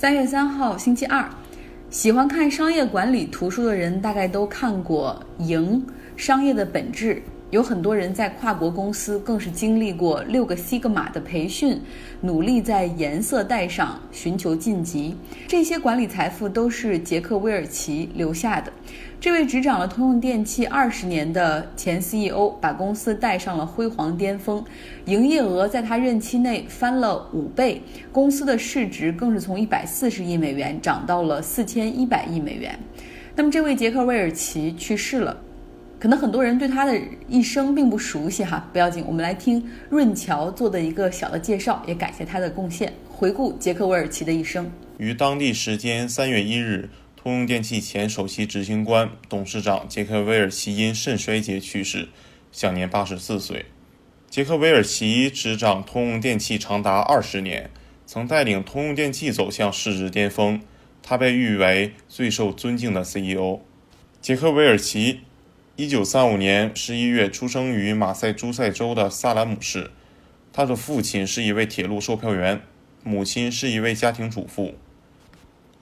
三月三号，星期二，喜欢看商业管理图书的人大概都看过《赢：商业的本质》。有很多人在跨国公司更是经历过六个西格玛的培训，努力在颜色带上寻求晋级。这些管理财富都是杰克威尔奇留下的。这位执掌了通用电气二十年的前 CEO，把公司带上了辉煌巅峰，营业额在他任期内翻了五倍，公司的市值更是从一百四十亿美元涨到了四千一百亿美元。那么，这位杰克韦尔奇去世了。可能很多人对他的一生并不熟悉哈，不要紧，我们来听润桥做的一个小的介绍，也感谢他的贡献。回顾杰克韦尔奇的一生，于当地时间三月一日，通用电气前首席执行官、董事长杰克韦尔奇因肾衰竭去世，享年八十四岁。杰克韦尔奇执掌通用电气长达二十年，曾带领通用电气走向市值巅峰，他被誉为最受尊敬的 CEO。杰克韦尔奇。一九三五年十一月出生于马赛诸塞州的萨兰姆市，他的父亲是一位铁路售票员，母亲是一位家庭主妇。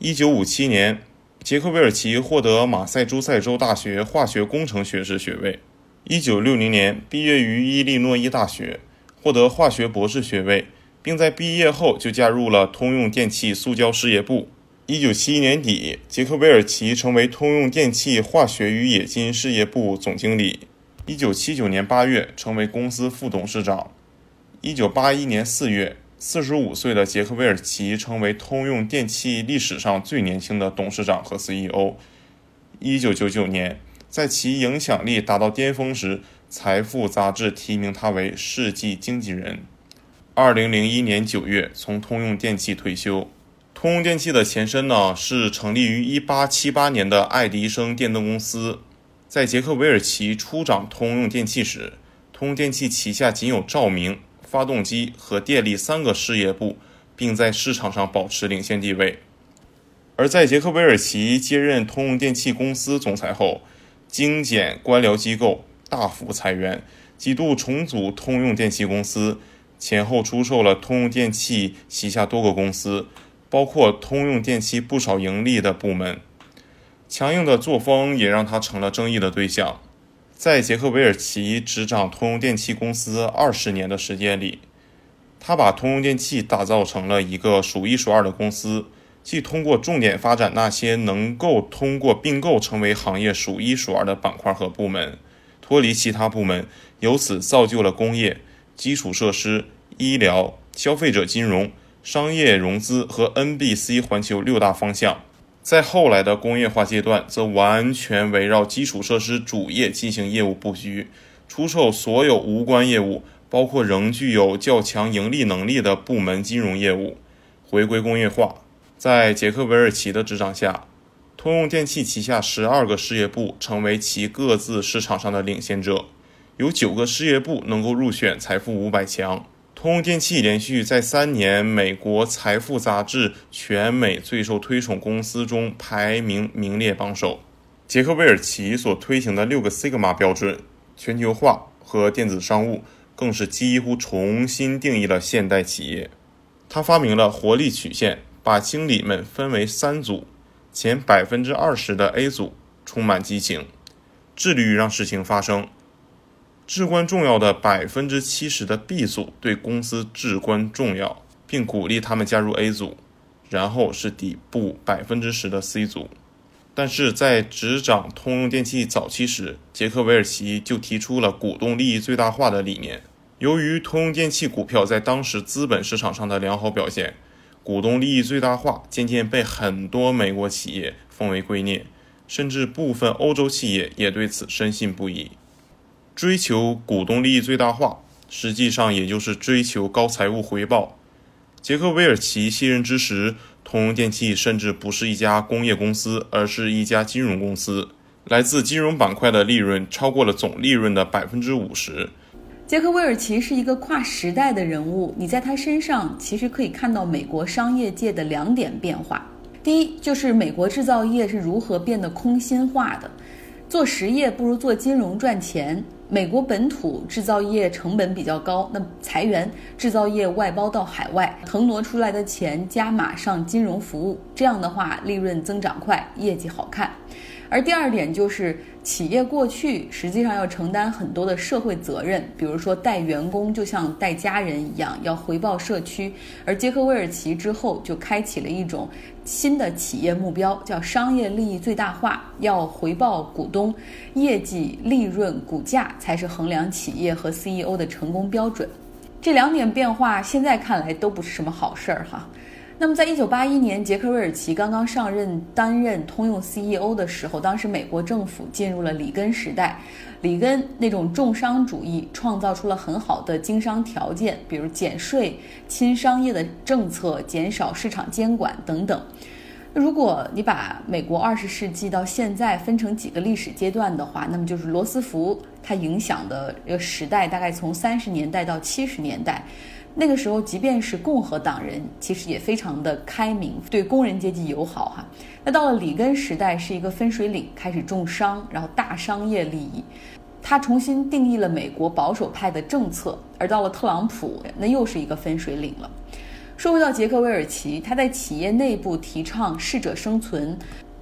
一九五七年，杰克韦尔奇获得马赛诸塞州大学化学工程学士学位。一九六零年毕业于伊利诺伊大学，获得化学博士学位，并在毕业后就加入了通用电气塑胶事业部。一九七一年底，杰克韦尔奇成为通用电气化学与冶金事业部总经理。一九七九年八月，成为公司副董事长。一九八一年四月，四十五岁的杰克韦尔奇成为通用电气历史上最年轻的董事长和 CEO。一九九九年，在其影响力达到巅峰时，《财富》杂志提名他为世纪经纪人。二零零一年九月，从通用电气退休。通用电气的前身呢，是成立于1878年的爱迪生电灯公司。在杰克韦尔奇初掌通用电气时，通用电气旗下仅有照明、发动机和电力三个事业部，并在市场上保持领先地位。而在杰克韦尔奇接任通用电气公司总裁后，精简官僚机构，大幅裁员，几度重组通用电气公司，前后出售了通用电气旗下多个公司。包括通用电气不少盈利的部门，强硬的作风也让他成了争议的对象。在杰克韦尔奇执掌通用电气公司二十年的时间里，他把通用电气打造成了一个数一数二的公司，既通过重点发展那些能够通过并购成为行业数一数二的板块和部门，脱离其他部门，由此造就了工业、基础设施、医疗、消费者金融。商业融资和 NBC 环球六大方向，在后来的工业化阶段，则完全围绕基础设施主业进行业务布局，出售所有无关业务，包括仍具有较强盈利能力的部门金融业务，回归工业化。在杰克韦尔奇的执掌下，通用电气旗下十二个事业部成为其各自市场上的领先者，有九个事业部能够入选财富五百强。通用电气连续在三年美国财富杂志全美最受推崇公司中排名名列榜首。杰克韦尔奇所推行的六个 Sigma 标准、全球化和电子商务，更是几乎重新定义了现代企业。他发明了活力曲线，把经理们分为三组，前百分之二十的 A 组充满激情，致力于让事情发生。至关重要的百分之七十的 B 组对公司至关重要，并鼓励他们加入 A 组，然后是底部百分之十的 C 组。但是在执掌通用电气早期时，杰克韦尔奇就提出了股东利益最大化的理念。由于通用电气股票在当时资本市场上的良好表现，股东利益最大化渐渐被很多美国企业奉为圭臬，甚至部分欧洲企业也对此深信不疑。追求股东利益最大化，实际上也就是追求高财务回报。杰克韦尔奇卸任之时，通用电气甚至不是一家工业公司，而是一家金融公司。来自金融板块的利润超过了总利润的百分之五十。杰克韦尔奇是一个跨时代的人物，你在他身上其实可以看到美国商业界的两点变化。第一，就是美国制造业是如何变得空心化的。做实业不如做金融赚钱，美国本土制造业成本比较高，那裁员，制造业外包到海外，腾挪出来的钱加码上金融服务，这样的话利润增长快，业绩好看。而第二点就是，企业过去实际上要承担很多的社会责任，比如说带员工就像带家人一样，要回报社区。而杰克韦尔奇之后就开启了一种新的企业目标，叫商业利益最大化，要回报股东，业绩、利润、股价才是衡量企业和 CEO 的成功标准。这两点变化现在看来都不是什么好事儿哈。那么，在一九八一年，杰克瑞尔奇刚刚上任担任通用 CEO 的时候，当时美国政府进入了里根时代。里根那种重商主义创造出了很好的经商条件，比如减税、亲商业的政策、减少市场监管等等。如果你把美国二十世纪到现在分成几个历史阶段的话，那么就是罗斯福他影响的时代，大概从三十年代到七十年代。那个时候，即便是共和党人，其实也非常的开明，对工人阶级友好哈。那到了里根时代，是一个分水岭，开始重商，然后大商业利益，他重新定义了美国保守派的政策。而到了特朗普，那又是一个分水岭了。说回到杰克韦尔奇，他在企业内部提倡适者生存，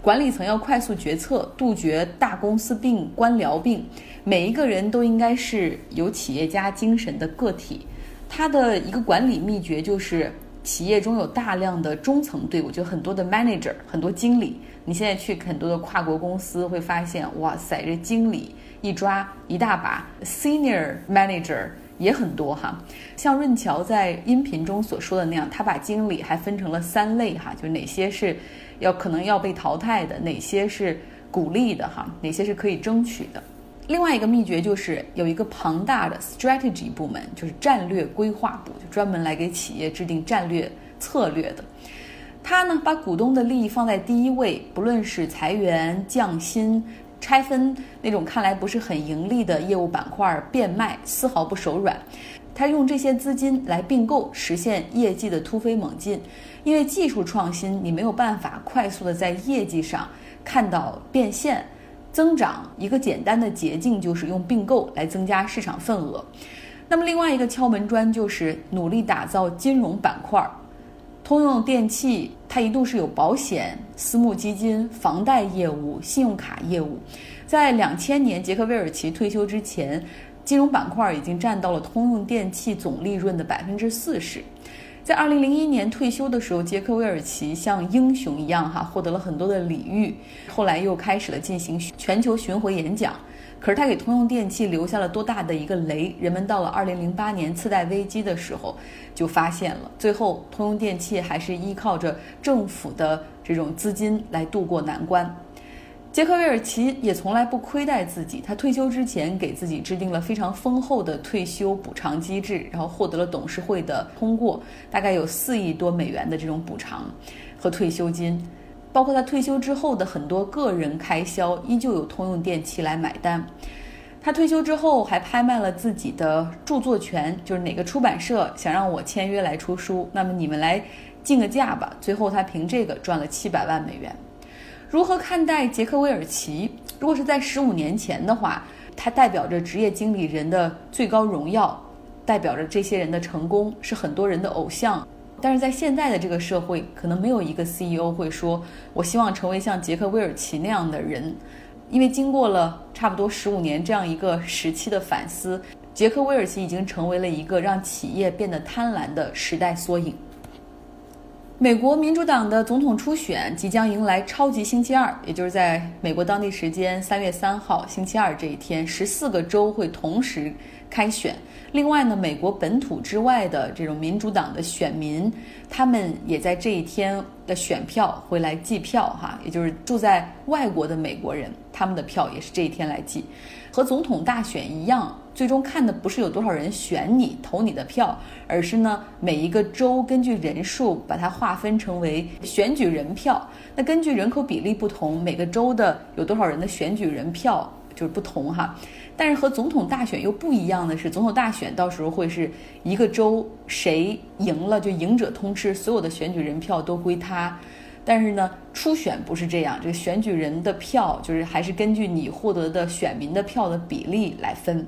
管理层要快速决策，杜绝大公司病、官僚病，每一个人都应该是有企业家精神的个体。他的一个管理秘诀就是，企业中有大量的中层队伍，就很多的 manager，很多经理。你现在去很多的跨国公司会发现，哇塞，这经理一抓一大把，senior manager 也很多哈。像润桥在音频中所说的那样，他把经理还分成了三类哈，就哪些是要可能要被淘汰的，哪些是鼓励的哈，哪些是可以争取的。另外一个秘诀就是有一个庞大的 strategy 部门，就是战略规划部，就专门来给企业制定战略策略的。他呢，把股东的利益放在第一位，不论是裁员、降薪、拆分那种看来不是很盈利的业务板块变卖，丝毫不手软。他用这些资金来并购，实现业绩的突飞猛进。因为技术创新，你没有办法快速的在业绩上看到变现。增长一个简单的捷径就是用并购来增加市场份额。那么另外一个敲门砖就是努力打造金融板块。通用电气它一度是有保险、私募基金、房贷业务、信用卡业务。在两千年杰克韦尔奇退休之前，金融板块已经占到了通用电气总利润的百分之四十。在二零零一年退休的时候，杰克韦尔奇像英雄一样哈，获得了很多的礼遇。后来又开始了进行全球巡回演讲。可是他给通用电气留下了多大的一个雷？人们到了二零零八年次贷危机的时候就发现了。最后，通用电气还是依靠着政府的这种资金来渡过难关。杰克韦尔奇也从来不亏待自己，他退休之前给自己制定了非常丰厚的退休补偿机制，然后获得了董事会的通过，大概有四亿多美元的这种补偿和退休金，包括他退休之后的很多个人开销，依旧有通用电器来买单。他退休之后还拍卖了自己的著作权，就是哪个出版社想让我签约来出书，那么你们来竞个价吧。最后他凭这个赚了七百万美元。如何看待杰克韦尔奇？如果是在十五年前的话，他代表着职业经理人的最高荣耀，代表着这些人的成功，是很多人的偶像。但是在现在的这个社会，可能没有一个 CEO 会说：“我希望成为像杰克韦尔奇那样的人。”因为经过了差不多十五年这样一个时期的反思，杰克韦尔奇已经成为了一个让企业变得贪婪的时代缩影。美国民主党的总统初选即将迎来超级星期二，也就是在美国当地时间三月三号星期二这一天，十四个州会同时开选。另外呢，美国本土之外的这种民主党的选民，他们也在这一天的选票会来计票哈，也就是住在外国的美国人，他们的票也是这一天来计。和总统大选一样，最终看的不是有多少人选你投你的票，而是呢每一个州根据人数把它划分成为选举人票。那根据人口比例不同，每个州的有多少人的选举人票就是不同哈。但是和总统大选又不一样的是，总统大选到时候会是一个州谁赢了就赢者通吃，所有的选举人票都归他。但是呢，初选不是这样，这个选举人的票就是还是根据你获得的选民的票的比例来分。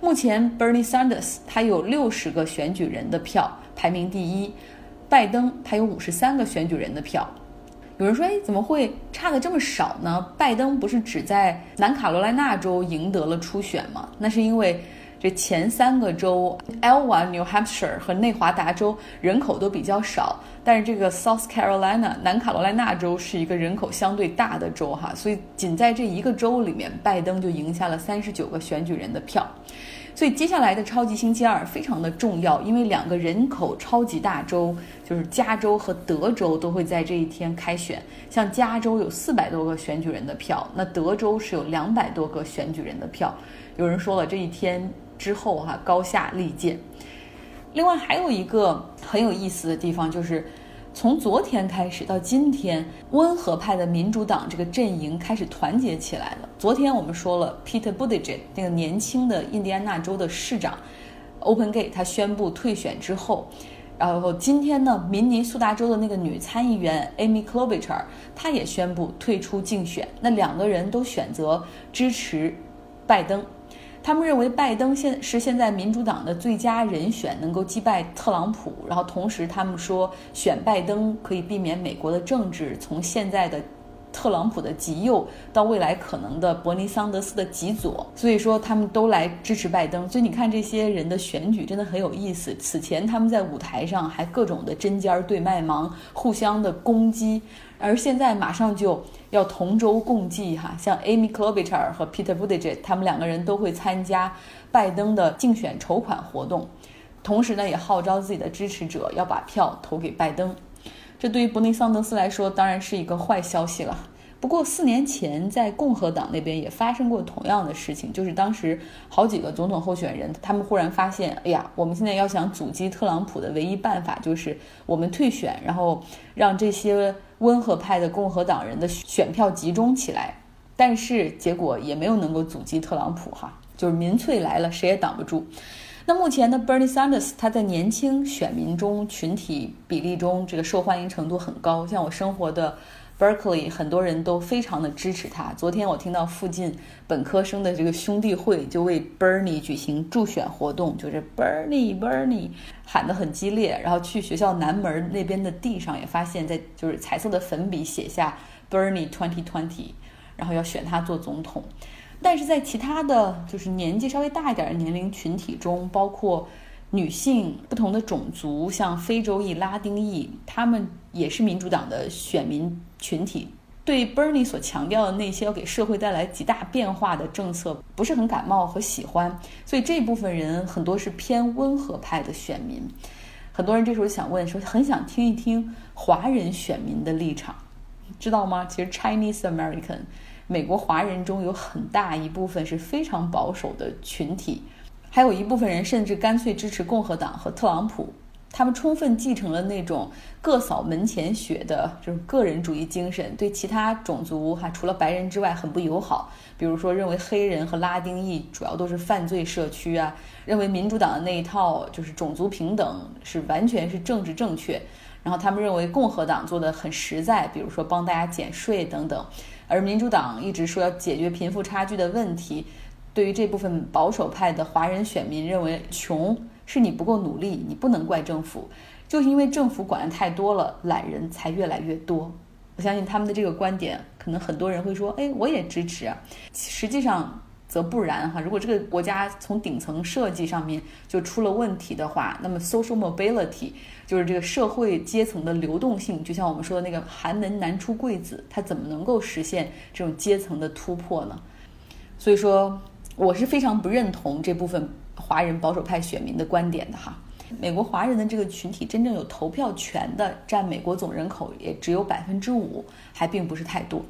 目前，Bernie Sanders 他有六十个选举人的票，排名第一；拜登他有五十三个选举人的票。有人说，哎，怎么会差的这么少呢？拜登不是只在南卡罗来纳州赢得了初选吗？那是因为这前三个州 Iowa、New Hampshire 和内华达州人口都比较少，但是这个 South Carolina 南卡罗来纳州是一个人口相对大的州哈，所以仅在这一个州里面，拜登就赢下了三十九个选举人的票。所以接下来的超级星期二非常的重要，因为两个人口超级大州，就是加州和德州都会在这一天开选。像加州有四百多个选举人的票，那德州是有两百多个选举人的票。有人说了，这一天之后哈，高下立见。另外还有一个很有意思的地方就是。从昨天开始到今天，温和派的民主党这个阵营开始团结起来了。昨天我们说了，Peter Buttigieg 那个年轻的印第安纳州的市长，Open Gate 他宣布退选之后，然后今天呢，明尼苏达州的那个女参议员 Amy Klobuchar 她也宣布退出竞选。那两个人都选择支持拜登。他们认为拜登现是现在民主党的最佳人选，能够击败特朗普。然后同时，他们说选拜登可以避免美国的政治从现在的。特朗普的极右到未来可能的伯尼桑德斯的极左，所以说他们都来支持拜登。所以你看这些人的选举真的很有意思。此前他们在舞台上还各种的针尖对麦芒，互相的攻击，而现在马上就要同舟共济哈。像 Amy Klobuchar 和 Peter Buttigieg，他们两个人都会参加拜登的竞选筹款活动，同时呢也号召自己的支持者要把票投给拜登。这对于伯尼桑德斯来说当然是一个坏消息了。不过四年前在共和党那边也发生过同样的事情，就是当时好几个总统候选人，他们忽然发现，哎呀，我们现在要想阻击特朗普的唯一办法就是我们退选，然后让这些温和派的共和党人的选票集中起来。但是结果也没有能够阻击特朗普，哈，就是民粹来了，谁也挡不住。那目前呢，Bernie Sanders 他在年轻选民中群体比例中，这个受欢迎程度很高。像我生活的 Berkeley，很多人都非常的支持他。昨天我听到附近本科生的这个兄弟会就为 Bernie 举行助选活动，就是 Bernie Bernie 喊得很激烈。然后去学校南门那边的地上也发现，在就是彩色的粉笔写下 Bernie Twenty Twenty，然后要选他做总统。但是在其他的就是年纪稍微大一点的年龄群体中，包括女性、不同的种族，像非洲裔、拉丁裔，他们也是民主党的选民群体。对 Bernie 所强调的那些要给社会带来极大变化的政策，不是很感冒和喜欢。所以这部分人很多是偏温和派的选民。很多人这时候想问说，很想听一听华人选民的立场，知道吗？其实 Chinese American。美国华人中有很大一部分是非常保守的群体，还有一部分人甚至干脆支持共和党和特朗普。他们充分继承了那种各扫门前雪的这种个人主义精神，对其他种族哈除了白人之外很不友好。比如说，认为黑人和拉丁裔主要都是犯罪社区啊，认为民主党的那一套就是种族平等是完全是政治正确。然后他们认为共和党做的很实在，比如说帮大家减税等等。而民主党一直说要解决贫富差距的问题，对于这部分保守派的华人选民，认为穷是你不够努力，你不能怪政府，就是因为政府管的太多了，懒人才越来越多。我相信他们的这个观点，可能很多人会说，哎，我也支持啊。实际上。则不然哈，如果这个国家从顶层设计上面就出了问题的话，那么 social mobility 就是这个社会阶层的流动性，就像我们说的那个寒门难出贵子，它怎么能够实现这种阶层的突破呢？所以说，我是非常不认同这部分华人保守派选民的观点的哈。美国华人的这个群体真正有投票权的，占美国总人口也只有百分之五，还并不是太多。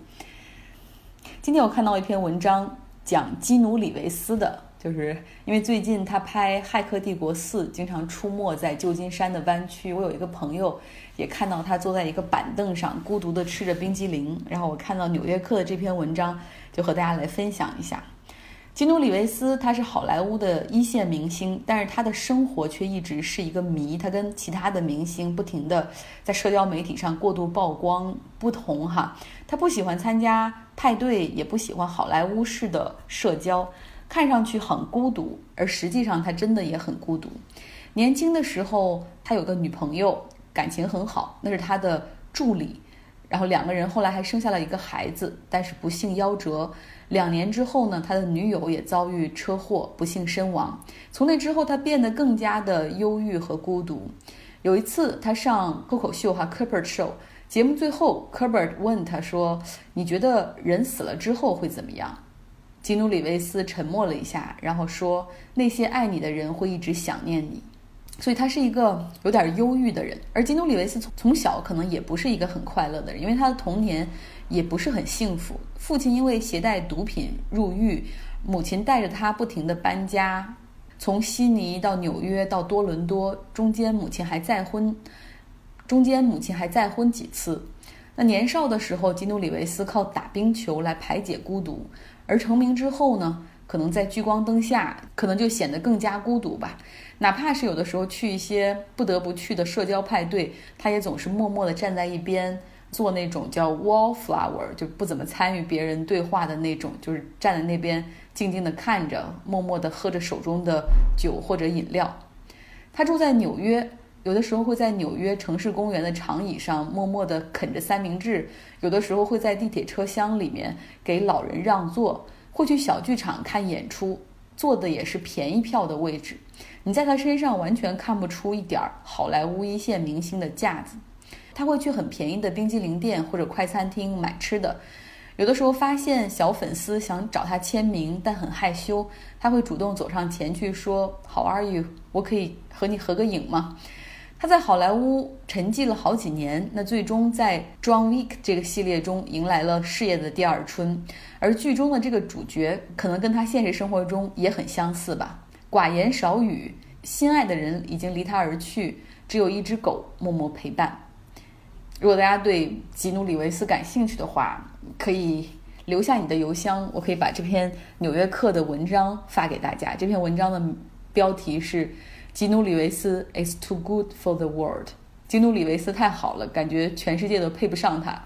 今天我看到一篇文章。讲基努里维斯的，就是因为最近他拍《骇客帝国四》，经常出没在旧金山的湾区。我有一个朋友也看到他坐在一个板凳上，孤独地吃着冰激凌。然后我看到《纽约客》的这篇文章，就和大家来分享一下。基努·里维斯他是好莱坞的一线明星，但是他的生活却一直是一个谜。他跟其他的明星不停的在社交媒体上过度曝光不同哈。他不喜欢参加派对，也不喜欢好莱坞式的社交，看上去很孤独，而实际上他真的也很孤独。年轻的时候他有个女朋友，感情很好，那是他的助理。然后两个人后来还生下了一个孩子，但是不幸夭折。两年之后呢，他的女友也遭遇车祸，不幸身亡。从那之后，他变得更加的忧郁和孤独。有一次，他上脱口秀哈 Cooper Show 节目，最后 Cooper 问他说：“你觉得人死了之后会怎么样？”基努里维斯沉默了一下，然后说：“那些爱你的人会一直想念你。”所以他是一个有点忧郁的人，而基努里维斯从从小可能也不是一个很快乐的人，因为他的童年也不是很幸福。父亲因为携带毒品入狱，母亲带着他不停地搬家，从悉尼到纽约到多伦多，中间母亲还再婚，中间母亲还再婚几次。那年少的时候，基努里维斯靠打冰球来排解孤独，而成名之后呢？可能在聚光灯下，可能就显得更加孤独吧。哪怕是有的时候去一些不得不去的社交派对，他也总是默默地站在一边，做那种叫 wallflower，就不怎么参与别人对话的那种，就是站在那边静静地看着，默默地喝着手中的酒或者饮料。他住在纽约，有的时候会在纽约城市公园的长椅上默默地啃着三明治，有的时候会在地铁车厢里面给老人让座。会去小剧场看演出，坐的也是便宜票的位置。你在他身上完全看不出一点儿好莱坞一线明星的架子。他会去很便宜的冰激凌店或者快餐厅买吃的。有的时候发现小粉丝想找他签名，但很害羞，他会主动走上前去说：“How are you？我可以和你合个影吗？”他在好莱坞沉寂了好几年，那最终在《John Wick》这个系列中迎来了事业的第二春。而剧中的这个主角可能跟他现实生活中也很相似吧，寡言少语，心爱的人已经离他而去，只有一只狗默默陪伴。如果大家对吉努·里维斯感兴趣的话，可以留下你的邮箱，我可以把这篇《纽约客》的文章发给大家。这篇文章的标题是。基努·里维斯，It's too good for the world。基努·里维斯太好了，感觉全世界都配不上他。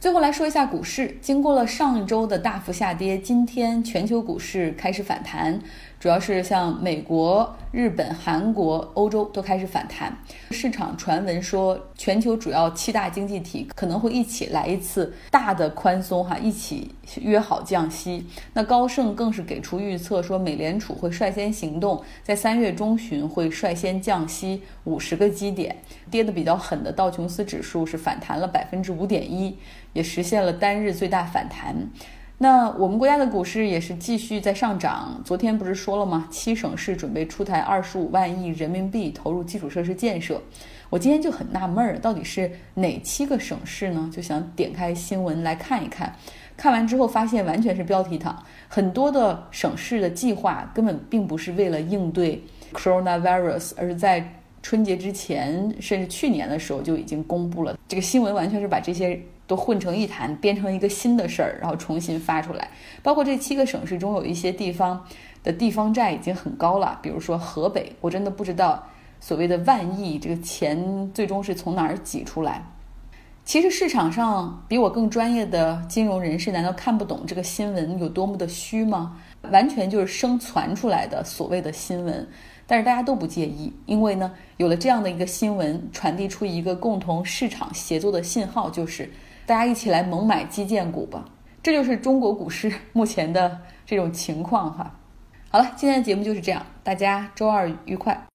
最后来说一下股市，经过了上周的大幅下跌，今天全球股市开始反弹。主要是像美国、日本、韩国、欧洲都开始反弹。市场传闻说，全球主要七大经济体可能会一起来一次大的宽松，哈，一起约好降息。那高盛更是给出预测，说美联储会率先行动，在三月中旬会率先降息五十个基点。跌得比较狠的道琼斯指数是反弹了百分之五点一，也实现了单日最大反弹。那我们国家的股市也是继续在上涨。昨天不是说了吗？七省市准备出台二十五万亿人民币投入基础设施建设。我今天就很纳闷儿，到底是哪七个省市呢？就想点开新闻来看一看。看完之后发现完全是标题党，很多的省市的计划根本并不是为了应对 coronavirus，而是在春节之前甚至去年的时候就已经公布了。这个新闻完全是把这些。都混成一谈，编成一个新的事儿，然后重新发出来。包括这七个省市中，有一些地方的地方债已经很高了，比如说河北，我真的不知道所谓的万亿这个钱最终是从哪儿挤出来。其实市场上比我更专业的金融人士，难道看不懂这个新闻有多么的虚吗？完全就是生传出来的所谓的新闻，但是大家都不介意，因为呢，有了这样的一个新闻，传递出一个共同市场协作的信号，就是。大家一起来猛买基建股吧，这就是中国股市 目前的这种情况哈。好了，今天的节目就是这样，大家周二愉快。